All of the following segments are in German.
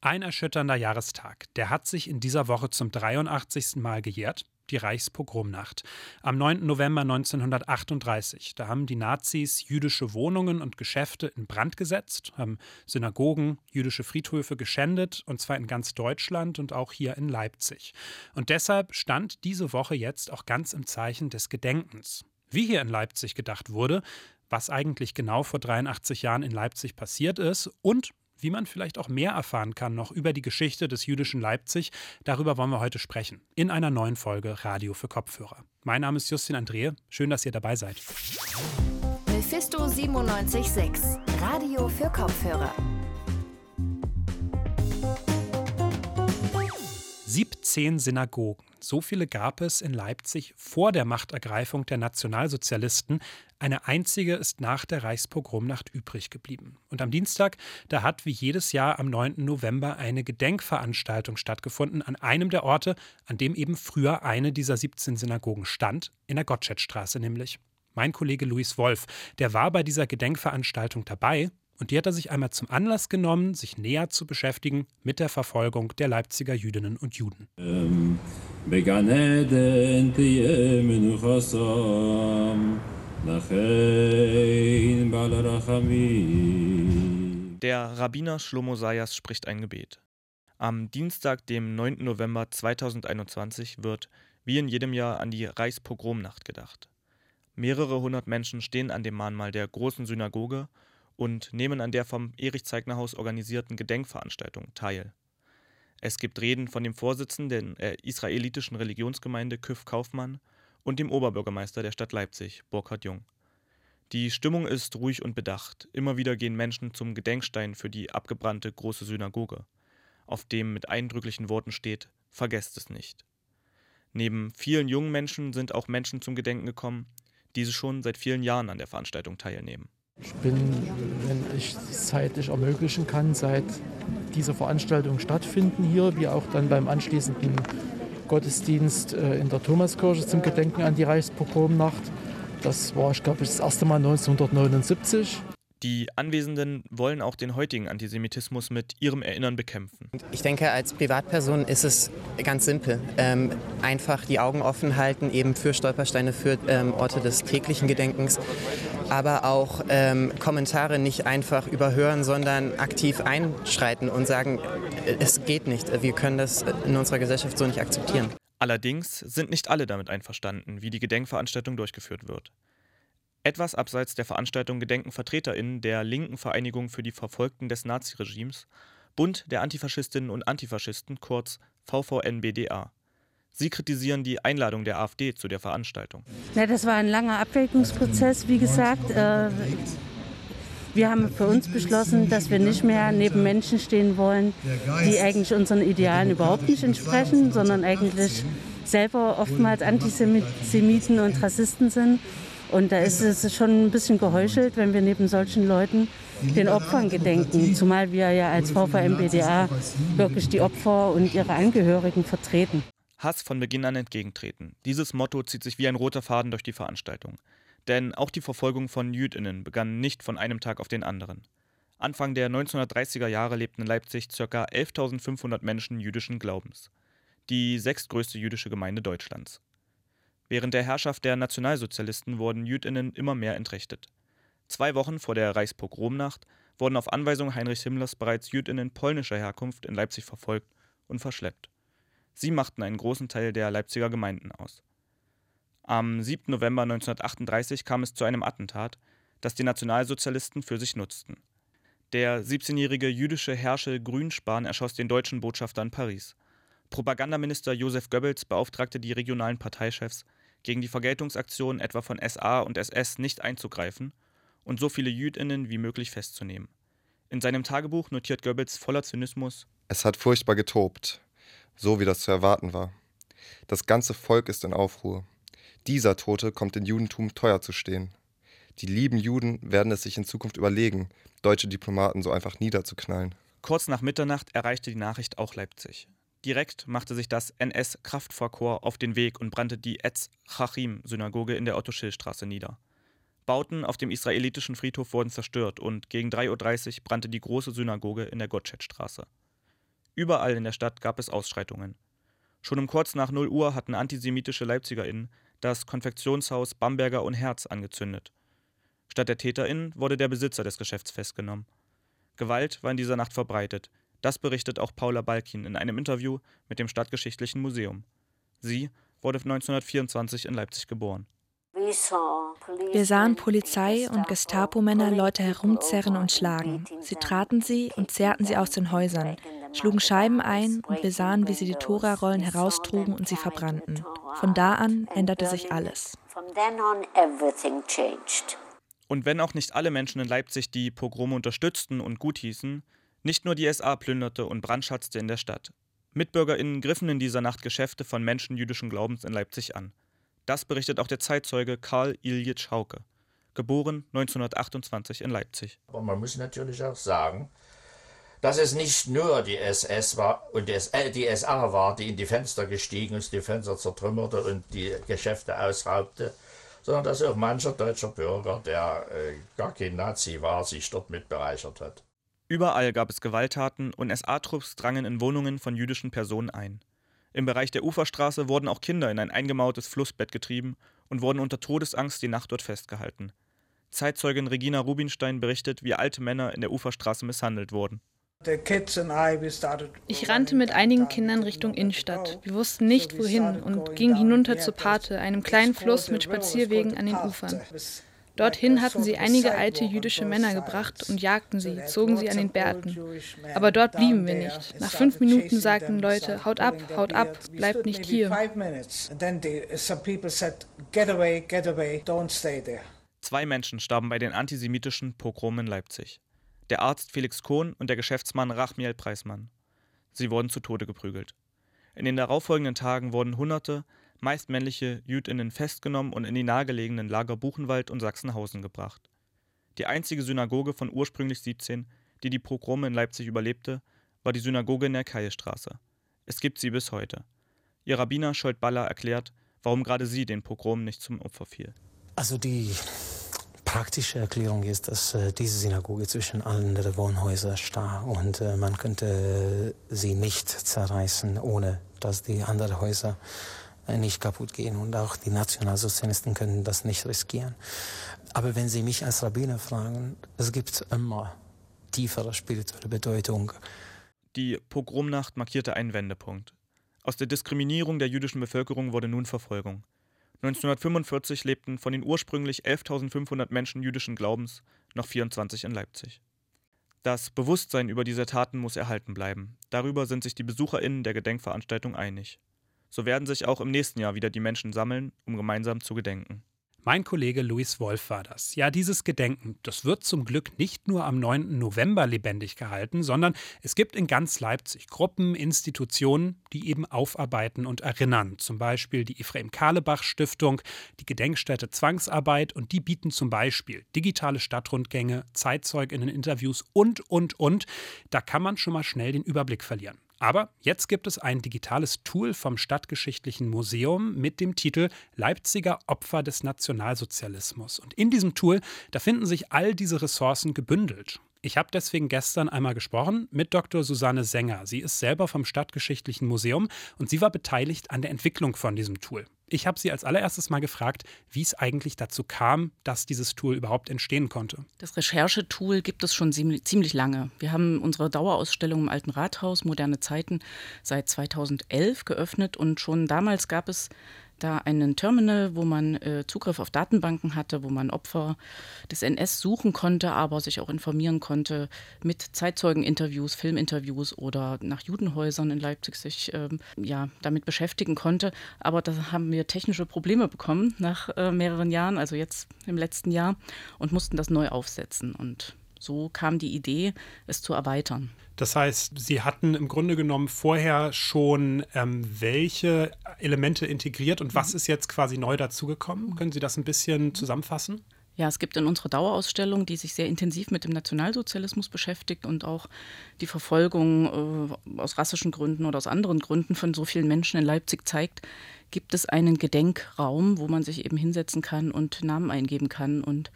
Ein erschütternder Jahrestag. Der hat sich in dieser Woche zum 83. Mal gejährt. Die Reichspogromnacht. Am 9. November 1938. Da haben die Nazis jüdische Wohnungen und Geschäfte in Brand gesetzt, haben Synagogen, jüdische Friedhöfe geschändet, und zwar in ganz Deutschland und auch hier in Leipzig. Und deshalb stand diese Woche jetzt auch ganz im Zeichen des Gedenkens. Wie hier in Leipzig gedacht wurde, was eigentlich genau vor 83 Jahren in Leipzig passiert ist und wie man vielleicht auch mehr erfahren kann noch über die Geschichte des jüdischen Leipzig, darüber wollen wir heute sprechen. In einer neuen Folge Radio für Kopfhörer. Mein Name ist Justin Andrehe. Schön, dass ihr dabei seid. Mephisto 976, Radio für Kopfhörer. 17 Synagogen. So viele gab es in Leipzig vor der Machtergreifung der Nationalsozialisten. Eine einzige ist nach der Reichspogromnacht übrig geblieben. Und am Dienstag, da hat wie jedes Jahr am 9. November eine Gedenkveranstaltung stattgefunden an einem der Orte, an dem eben früher eine dieser 17 Synagogen stand, in der Gottschedstraße nämlich. Mein Kollege Luis Wolf, der war bei dieser Gedenkveranstaltung dabei und die hat er sich einmal zum Anlass genommen, sich näher zu beschäftigen mit der Verfolgung der Leipziger Jüdinnen und Juden. Der Rabbiner Shlomo Sayas spricht ein Gebet. Am Dienstag, dem 9. November 2021, wird, wie in jedem Jahr, an die Reichspogromnacht gedacht. Mehrere hundert Menschen stehen an dem Mahnmal der großen Synagoge und nehmen an der vom Erich-Zeigner-Haus organisierten Gedenkveranstaltung teil. Es gibt Reden von dem Vorsitzenden der israelitischen Religionsgemeinde Küff Kaufmann und dem Oberbürgermeister der Stadt Leipzig, Burkhard Jung. Die Stimmung ist ruhig und bedacht. Immer wieder gehen Menschen zum Gedenkstein für die abgebrannte große Synagoge, auf dem mit eindrücklichen Worten steht: Vergesst es nicht. Neben vielen jungen Menschen sind auch Menschen zum Gedenken gekommen, die schon seit vielen Jahren an der Veranstaltung teilnehmen. Ich bin, wenn ich es zeitlich ermöglichen kann, seit dieser Veranstaltung stattfinden hier, wie auch dann beim anschließenden Gottesdienst äh, in der Thomaskirche zum Gedenken an die Reichspogromnacht. Das war, ich glaube, das erste Mal 1979. Die Anwesenden wollen auch den heutigen Antisemitismus mit ihrem Erinnern bekämpfen. Ich denke, als Privatperson ist es ganz simpel. Ähm, einfach die Augen offen halten, eben für Stolpersteine, für ähm, Orte des täglichen Gedenkens, aber auch ähm, Kommentare nicht einfach überhören, sondern aktiv einschreiten und sagen, es geht nicht, wir können das in unserer Gesellschaft so nicht akzeptieren. Allerdings sind nicht alle damit einverstanden, wie die Gedenkveranstaltung durchgeführt wird. Etwas abseits der Veranstaltung gedenken VertreterInnen der linken Vereinigung für die Verfolgten des Naziregimes, Bund der Antifaschistinnen und Antifaschisten, kurz VVNBDA. Sie kritisieren die Einladung der AfD zu der Veranstaltung. Ja, das war ein langer Abwägungsprozess, wie gesagt. Äh, wir haben für uns beschlossen, dass wir nicht mehr neben Menschen stehen wollen, die eigentlich unseren Idealen überhaupt nicht entsprechen, sondern eigentlich selber oftmals Antisemiten und Rassisten sind. Und da ist es schon ein bisschen geheuchelt, wenn wir neben solchen Leuten den Opfern gedenken, zumal wir ja als VVM-BDA wirklich die Opfer und ihre Angehörigen vertreten. Hass von Beginn an entgegentreten. Dieses Motto zieht sich wie ein roter Faden durch die Veranstaltung. Denn auch die Verfolgung von Jüdinnen begann nicht von einem Tag auf den anderen. Anfang der 1930er Jahre lebten in Leipzig ca. 11.500 Menschen jüdischen Glaubens. Die sechstgrößte jüdische Gemeinde Deutschlands. Während der Herrschaft der Nationalsozialisten wurden Jüdinnen immer mehr entrechtet. Zwei Wochen vor der Reichspogromnacht wurden auf Anweisung Heinrich Himmlers bereits Jüdinnen polnischer Herkunft in Leipzig verfolgt und verschleppt. Sie machten einen großen Teil der Leipziger Gemeinden aus. Am 7. November 1938 kam es zu einem Attentat, das die Nationalsozialisten für sich nutzten. Der 17-jährige jüdische Herrscher Grünspan erschoss den deutschen Botschafter in Paris. Propagandaminister Josef Goebbels beauftragte die regionalen Parteichefs, gegen die Vergeltungsaktionen etwa von SA und SS nicht einzugreifen und so viele Jüdinnen wie möglich festzunehmen. In seinem Tagebuch notiert Goebbels voller Zynismus: Es hat furchtbar getobt, so wie das zu erwarten war. Das ganze Volk ist in Aufruhr. Dieser Tote kommt dem Judentum teuer zu stehen. Die lieben Juden werden es sich in Zukunft überlegen, deutsche Diplomaten so einfach niederzuknallen. Kurz nach Mitternacht erreichte die Nachricht auch Leipzig. Direkt machte sich das NS-Kraftfahrkorps auf den Weg und brannte die Etz Chachim-Synagoge in der Otto-Schill-Straße nieder. Bauten auf dem israelitischen Friedhof wurden zerstört und gegen 3.30 Uhr brannte die große Synagoge in der Gottschedstraße. Überall in der Stadt gab es Ausschreitungen. Schon um kurz nach 0 Uhr hatten antisemitische LeipzigerInnen das Konfektionshaus Bamberger und Herz angezündet. Statt der TäterInnen wurde der Besitzer des Geschäfts festgenommen. Gewalt war in dieser Nacht verbreitet. Das berichtet auch Paula Balkin in einem Interview mit dem Stadtgeschichtlichen Museum. Sie wurde 1924 in Leipzig geboren. Wir sahen Polizei und Gestapo-Männer Leute herumzerren und schlagen. Sie traten sie und zerrten sie aus den Häusern, schlugen Scheiben ein und wir sahen, wie sie die Tora-Rollen heraustrugen und sie verbrannten. Von da an änderte sich alles. Und wenn auch nicht alle Menschen in Leipzig die Pogrome unterstützten und guthießen, nicht nur die SA plünderte und brandschatzte in der Stadt. MitbürgerInnen griffen in dieser Nacht Geschäfte von Menschen jüdischen Glaubens in Leipzig an. Das berichtet auch der Zeitzeuge Karl Iljitsch Hauke, geboren 1928 in Leipzig. Aber man muss natürlich auch sagen, dass es nicht nur die SS war und die SA war, die in die Fenster gestiegen ist, die Fenster zertrümmerte und die Geschäfte ausraubte, sondern dass auch mancher deutscher Bürger, der äh, gar kein Nazi war, sich dort mit bereichert hat. Überall gab es Gewalttaten und SA-Trupps drangen in Wohnungen von jüdischen Personen ein. Im Bereich der Uferstraße wurden auch Kinder in ein eingemauertes Flussbett getrieben und wurden unter Todesangst die Nacht dort festgehalten. Zeitzeugin Regina Rubinstein berichtet, wie alte Männer in der Uferstraße misshandelt wurden. Ich rannte mit einigen Kindern Richtung Innenstadt. Wir wussten nicht, wohin und gingen hinunter zu Pate, einem kleinen Fluss mit Spazierwegen an den Ufern. Dorthin hatten sie einige alte jüdische Männer gebracht und jagten sie, zogen sie an den Bärten. Aber dort blieben wir nicht. Nach fünf Minuten sagten Leute, haut ab, haut ab, bleibt nicht hier. Zwei Menschen starben bei den antisemitischen Pogromen in Leipzig. Der Arzt Felix Kohn und der Geschäftsmann Rachmiel Preismann. Sie wurden zu Tode geprügelt. In den darauffolgenden Tagen wurden Hunderte, meist männliche Jüdinnen festgenommen und in die nahegelegenen Lager Buchenwald und Sachsenhausen gebracht. Die einzige Synagoge von ursprünglich 17, die die Pogrome in Leipzig überlebte, war die Synagoge in der Kajestraße. Es gibt sie bis heute. Ihr Rabbiner Scholt-Baller erklärt, warum gerade sie den Pogrom nicht zum Opfer fiel. Also die praktische Erklärung ist, dass äh, diese Synagoge zwischen allen der Wohnhäuser stand und äh, man könnte sie nicht zerreißen, ohne dass die anderen Häuser nicht kaputt gehen. Und auch die Nationalsozialisten können das nicht riskieren. Aber wenn Sie mich als Rabbiner fragen, es gibt immer tiefere spirituelle Bedeutung. Die Pogromnacht markierte einen Wendepunkt. Aus der Diskriminierung der jüdischen Bevölkerung wurde nun Verfolgung. 1945 lebten von den ursprünglich 11.500 Menschen jüdischen Glaubens noch 24 in Leipzig. Das Bewusstsein über diese Taten muss erhalten bleiben. Darüber sind sich die BesucherInnen der Gedenkveranstaltung einig. So werden sich auch im nächsten Jahr wieder die Menschen sammeln, um gemeinsam zu gedenken. Mein Kollege Luis Wolf war das. Ja, dieses Gedenken, das wird zum Glück nicht nur am 9. November lebendig gehalten, sondern es gibt in ganz Leipzig Gruppen, Institutionen, die eben aufarbeiten und erinnern. Zum Beispiel die Ephraim Kahlebach Stiftung, die Gedenkstätte Zwangsarbeit und die bieten zum Beispiel digitale Stadtrundgänge, Zeitzeuginnen-Interviews und, und, und. Da kann man schon mal schnell den Überblick verlieren. Aber jetzt gibt es ein digitales Tool vom Stadtgeschichtlichen Museum mit dem Titel Leipziger Opfer des Nationalsozialismus. Und in diesem Tool, da finden sich all diese Ressourcen gebündelt. Ich habe deswegen gestern einmal gesprochen mit Dr. Susanne Sänger. Sie ist selber vom Stadtgeschichtlichen Museum und sie war beteiligt an der Entwicklung von diesem Tool. Ich habe sie als allererstes mal gefragt, wie es eigentlich dazu kam, dass dieses Tool überhaupt entstehen konnte. Das Recherchetool gibt es schon ziemlich lange. Wir haben unsere Dauerausstellung im Alten Rathaus Moderne Zeiten seit 2011 geöffnet und schon damals gab es da einen Terminal, wo man äh, Zugriff auf Datenbanken hatte, wo man Opfer des NS suchen konnte, aber sich auch informieren konnte mit Zeitzeugeninterviews, Filminterviews oder nach Judenhäusern in Leipzig sich ähm, ja, damit beschäftigen konnte. Aber da haben wir technische Probleme bekommen nach äh, mehreren Jahren, also jetzt im letzten Jahr, und mussten das neu aufsetzen. Und so kam die Idee, es zu erweitern. Das heißt, Sie hatten im Grunde genommen vorher schon ähm, welche Elemente integriert und was mhm. ist jetzt quasi neu dazugekommen? Können Sie das ein bisschen zusammenfassen? Ja, es gibt in unserer Dauerausstellung, die sich sehr intensiv mit dem Nationalsozialismus beschäftigt und auch die Verfolgung äh, aus rassischen Gründen oder aus anderen Gründen von so vielen Menschen in Leipzig zeigt, gibt es einen Gedenkraum, wo man sich eben hinsetzen kann und Namen eingeben kann und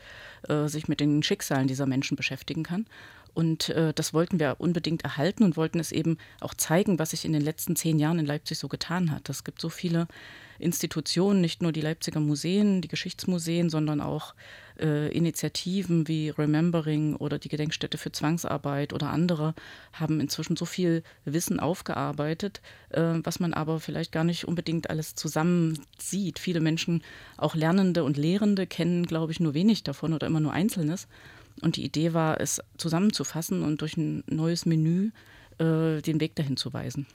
äh, sich mit den Schicksalen dieser Menschen beschäftigen kann. Und äh, das wollten wir unbedingt erhalten und wollten es eben auch zeigen, was sich in den letzten zehn Jahren in Leipzig so getan hat. Es gibt so viele Institutionen, nicht nur die Leipziger Museen, die Geschichtsmuseen, sondern auch äh, Initiativen wie Remembering oder die Gedenkstätte für Zwangsarbeit oder andere haben inzwischen so viel Wissen aufgearbeitet, äh, was man aber vielleicht gar nicht unbedingt alles zusammen sieht. Viele Menschen, auch Lernende und Lehrende, kennen, glaube ich, nur wenig davon oder immer nur Einzelnes. Und die Idee war, es zusammenzufassen und durch ein neues Menü äh, den Weg dahin zu weisen.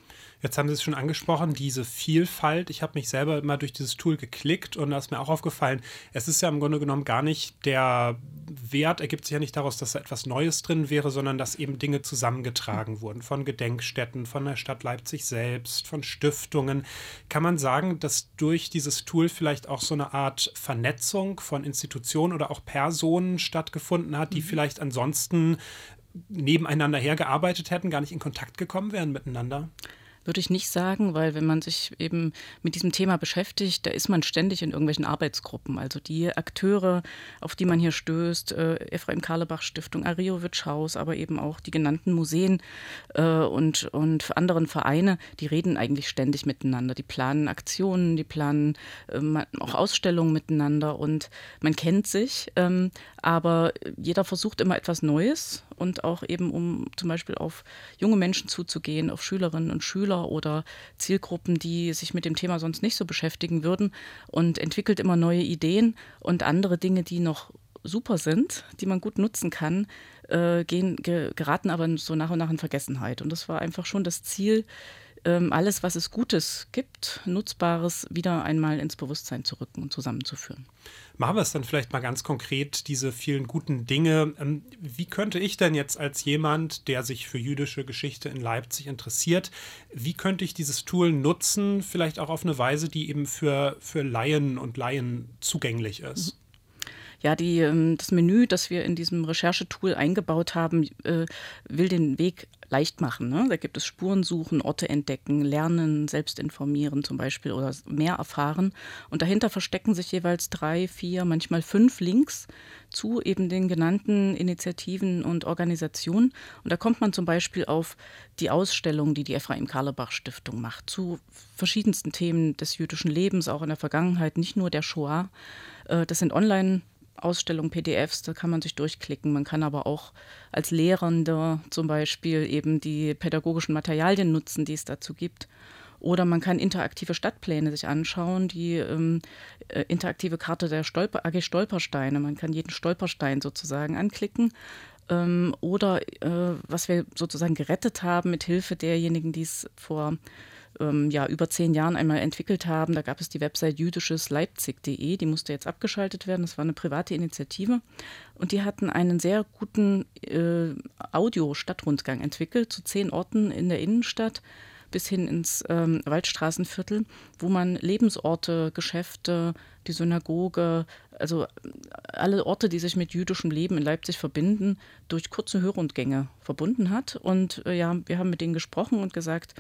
Jetzt haben Sie es schon angesprochen, diese Vielfalt. Ich habe mich selber immer durch dieses Tool geklickt und da ist mir auch aufgefallen, es ist ja im Grunde genommen gar nicht der Wert, ergibt sich ja nicht daraus, dass da etwas Neues drin wäre, sondern dass eben Dinge zusammengetragen wurden von Gedenkstätten, von der Stadt Leipzig selbst, von Stiftungen. Kann man sagen, dass durch dieses Tool vielleicht auch so eine Art Vernetzung von Institutionen oder auch Personen stattgefunden hat, die mhm. vielleicht ansonsten nebeneinander hergearbeitet hätten, gar nicht in Kontakt gekommen wären miteinander? würde ich nicht sagen, weil wenn man sich eben mit diesem Thema beschäftigt, da ist man ständig in irgendwelchen Arbeitsgruppen. Also die Akteure, auf die man hier stößt, äh, Ephraim Karlebach Stiftung, Ariowitsch Haus, aber eben auch die genannten Museen äh, und, und anderen Vereine, die reden eigentlich ständig miteinander. Die planen Aktionen, die planen äh, auch Ausstellungen miteinander und man kennt sich, ähm, aber jeder versucht immer etwas Neues und auch eben, um zum Beispiel auf junge Menschen zuzugehen, auf Schülerinnen und Schüler oder Zielgruppen, die sich mit dem Thema sonst nicht so beschäftigen würden und entwickelt immer neue Ideen und andere Dinge, die noch super sind, die man gut nutzen kann, äh, gehen, geraten aber so nach und nach in Vergessenheit. Und das war einfach schon das Ziel, alles, was es Gutes gibt, Nutzbares, wieder einmal ins Bewusstsein zu rücken und zusammenzuführen. Machen wir es dann vielleicht mal ganz konkret, diese vielen guten Dinge. Ähm, wie könnte ich denn jetzt als jemand, der sich für jüdische Geschichte in Leipzig interessiert, wie könnte ich dieses Tool nutzen, vielleicht auch auf eine Weise, die eben für, für Laien und Laien zugänglich ist? Ja, die, ähm, das Menü, das wir in diesem Recherchetool eingebaut haben, äh, will den Weg leicht machen. Ne? Da gibt es Spuren suchen, Orte entdecken, lernen, selbst informieren zum Beispiel oder mehr erfahren. Und dahinter verstecken sich jeweils drei, vier, manchmal fünf Links zu eben den genannten Initiativen und Organisationen. Und da kommt man zum Beispiel auf die Ausstellung, die die Ephraim Karlebach Stiftung macht, zu verschiedensten Themen des jüdischen Lebens, auch in der Vergangenheit, nicht nur der Shoah. Äh, das sind online Ausstellung PDFs, da kann man sich durchklicken. Man kann aber auch als Lehrender zum Beispiel eben die pädagogischen Materialien nutzen, die es dazu gibt. Oder man kann interaktive Stadtpläne sich anschauen, die ähm, äh, interaktive Karte der Stolper, AG Stolpersteine. Man kann jeden Stolperstein sozusagen anklicken. Ähm, oder äh, was wir sozusagen gerettet haben mit Hilfe derjenigen, die es vor ähm, ja, über zehn Jahren einmal entwickelt haben. Da gab es die Website jüdischesleipzig.de, die musste jetzt abgeschaltet werden. Das war eine private Initiative. Und die hatten einen sehr guten äh, Audio-Stadtrundgang entwickelt zu zehn Orten in der Innenstadt bis hin ins ähm, Waldstraßenviertel, wo man Lebensorte, Geschäfte, die Synagoge, also alle Orte, die sich mit jüdischem Leben in Leipzig verbinden, durch kurze Hörrundgänge verbunden hat. Und äh, ja, wir haben mit denen gesprochen und gesagt,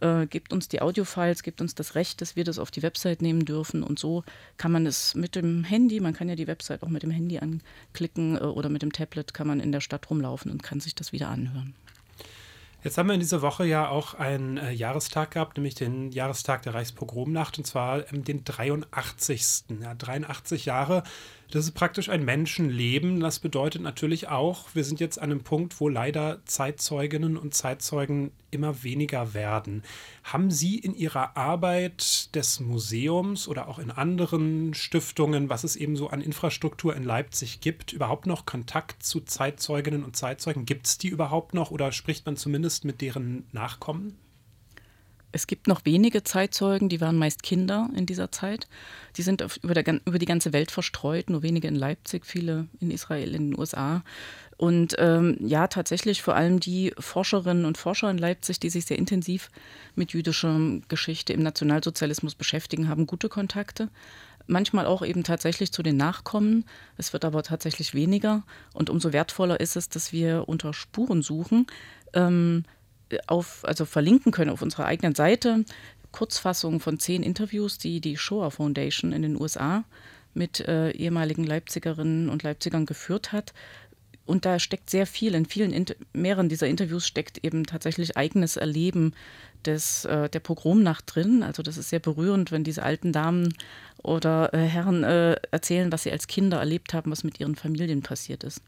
äh, gebt uns die Audiofiles, gebt uns das Recht, dass wir das auf die Website nehmen dürfen. Und so kann man es mit dem Handy, man kann ja die Website auch mit dem Handy anklicken äh, oder mit dem Tablet kann man in der Stadt rumlaufen und kann sich das wieder anhören. Jetzt haben wir in dieser Woche ja auch einen äh, Jahrestag gehabt, nämlich den Jahrestag der Reichspogromnacht, und zwar ähm, den 83. Ja, 83 Jahre das ist praktisch ein Menschenleben. Das bedeutet natürlich auch, wir sind jetzt an einem Punkt, wo leider Zeitzeuginnen und Zeitzeugen immer weniger werden. Haben Sie in Ihrer Arbeit des Museums oder auch in anderen Stiftungen, was es eben so an Infrastruktur in Leipzig gibt, überhaupt noch Kontakt zu Zeitzeuginnen und Zeitzeugen? Gibt es die überhaupt noch oder spricht man zumindest mit deren Nachkommen? Es gibt noch wenige Zeitzeugen, die waren meist Kinder in dieser Zeit. Die sind auf, über, der, über, die ganze Welt verstreut, nur wenige in Leipzig, viele in Israel, in den USA. Und ähm, ja, tatsächlich vor allem die Forscherinnen und Forscher in Leipzig, die sich sehr intensiv mit jüdischer Geschichte im Nationalsozialismus beschäftigen, haben gute Kontakte. Manchmal auch eben tatsächlich zu den Nachkommen. Es wird aber tatsächlich weniger. Und umso wertvoller ist es, dass wir unter Spuren suchen. Ähm, auf, also verlinken können auf unserer eigenen Seite. Kurzfassung von zehn Interviews, die die Shoah Foundation in den USA mit äh, ehemaligen Leipzigerinnen und Leipzigern geführt hat, und da steckt sehr viel. In vielen, Inter mehreren dieser Interviews steckt eben tatsächlich eigenes Erleben des, äh, der Pogromnacht drin. Also das ist sehr berührend, wenn diese alten Damen oder äh, Herren äh, erzählen, was sie als Kinder erlebt haben, was mit ihren Familien passiert ist.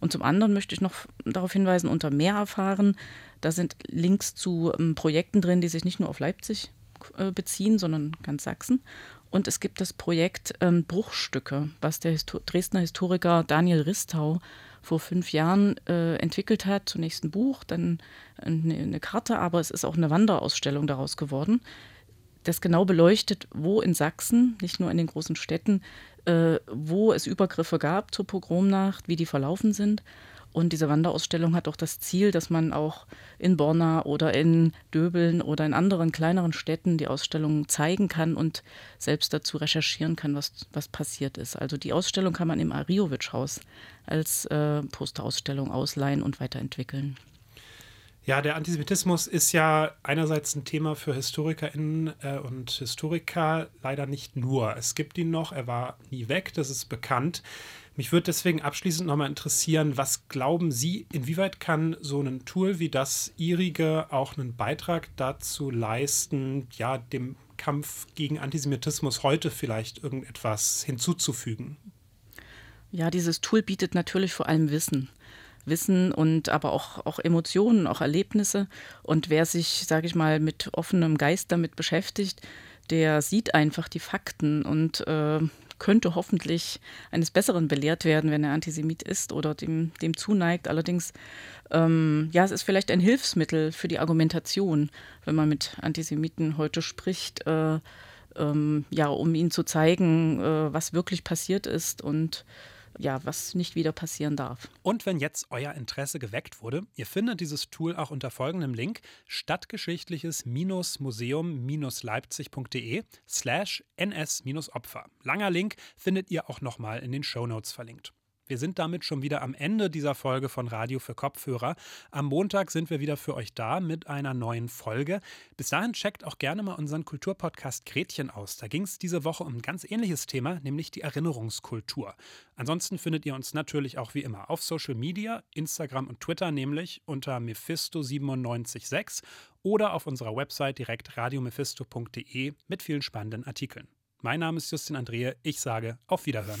Und zum anderen möchte ich noch darauf hinweisen, unter mehr erfahren, da sind Links zu ähm, Projekten drin, die sich nicht nur auf Leipzig äh, beziehen, sondern ganz Sachsen. Und es gibt das Projekt ähm, Bruchstücke, was der Histo Dresdner Historiker Daniel Ristau vor fünf Jahren äh, entwickelt hat. Zunächst ein Buch, dann eine, eine Karte, aber es ist auch eine Wanderausstellung daraus geworden, das genau beleuchtet, wo in Sachsen, nicht nur in den großen Städten, äh, wo es Übergriffe gab zur Pogromnacht, wie die verlaufen sind und diese Wanderausstellung hat auch das Ziel, dass man auch in Borna oder in Döbeln oder in anderen kleineren Städten die Ausstellung zeigen kann und selbst dazu recherchieren kann, was, was passiert ist. Also die Ausstellung kann man im Ariowitsch-Haus als äh, Posterausstellung ausleihen und weiterentwickeln. Ja, der Antisemitismus ist ja einerseits ein Thema für HistorikerInnen äh, und Historiker, leider nicht nur. Es gibt ihn noch, er war nie weg, das ist bekannt. Mich würde deswegen abschließend nochmal interessieren, was glauben Sie, inwieweit kann so ein Tool wie das Ihrige auch einen Beitrag dazu leisten, ja, dem Kampf gegen Antisemitismus heute vielleicht irgendetwas hinzuzufügen? Ja, dieses Tool bietet natürlich vor allem Wissen. Wissen und aber auch, auch Emotionen, auch Erlebnisse. Und wer sich, sage ich mal, mit offenem Geist damit beschäftigt, der sieht einfach die Fakten und äh, könnte hoffentlich eines Besseren belehrt werden, wenn er Antisemit ist oder dem, dem zuneigt. Allerdings, ähm, ja, es ist vielleicht ein Hilfsmittel für die Argumentation, wenn man mit Antisemiten heute spricht, äh, ähm, ja, um ihnen zu zeigen, äh, was wirklich passiert ist und ja, was nicht wieder passieren darf. Und wenn jetzt euer Interesse geweckt wurde, ihr findet dieses Tool auch unter folgendem Link stadtgeschichtliches-museum-leipzig.de slash ns-opfer. Langer Link findet ihr auch nochmal in den Shownotes verlinkt. Wir sind damit schon wieder am Ende dieser Folge von Radio für Kopfhörer. Am Montag sind wir wieder für euch da mit einer neuen Folge. Bis dahin checkt auch gerne mal unseren Kulturpodcast Gretchen aus. Da ging es diese Woche um ein ganz ähnliches Thema, nämlich die Erinnerungskultur. Ansonsten findet ihr uns natürlich auch wie immer auf Social Media, Instagram und Twitter, nämlich unter Mephisto976 oder auf unserer Website direkt radiomephisto.de mit vielen spannenden Artikeln. Mein Name ist Justin Andrehe. Ich sage auf Wiederhören.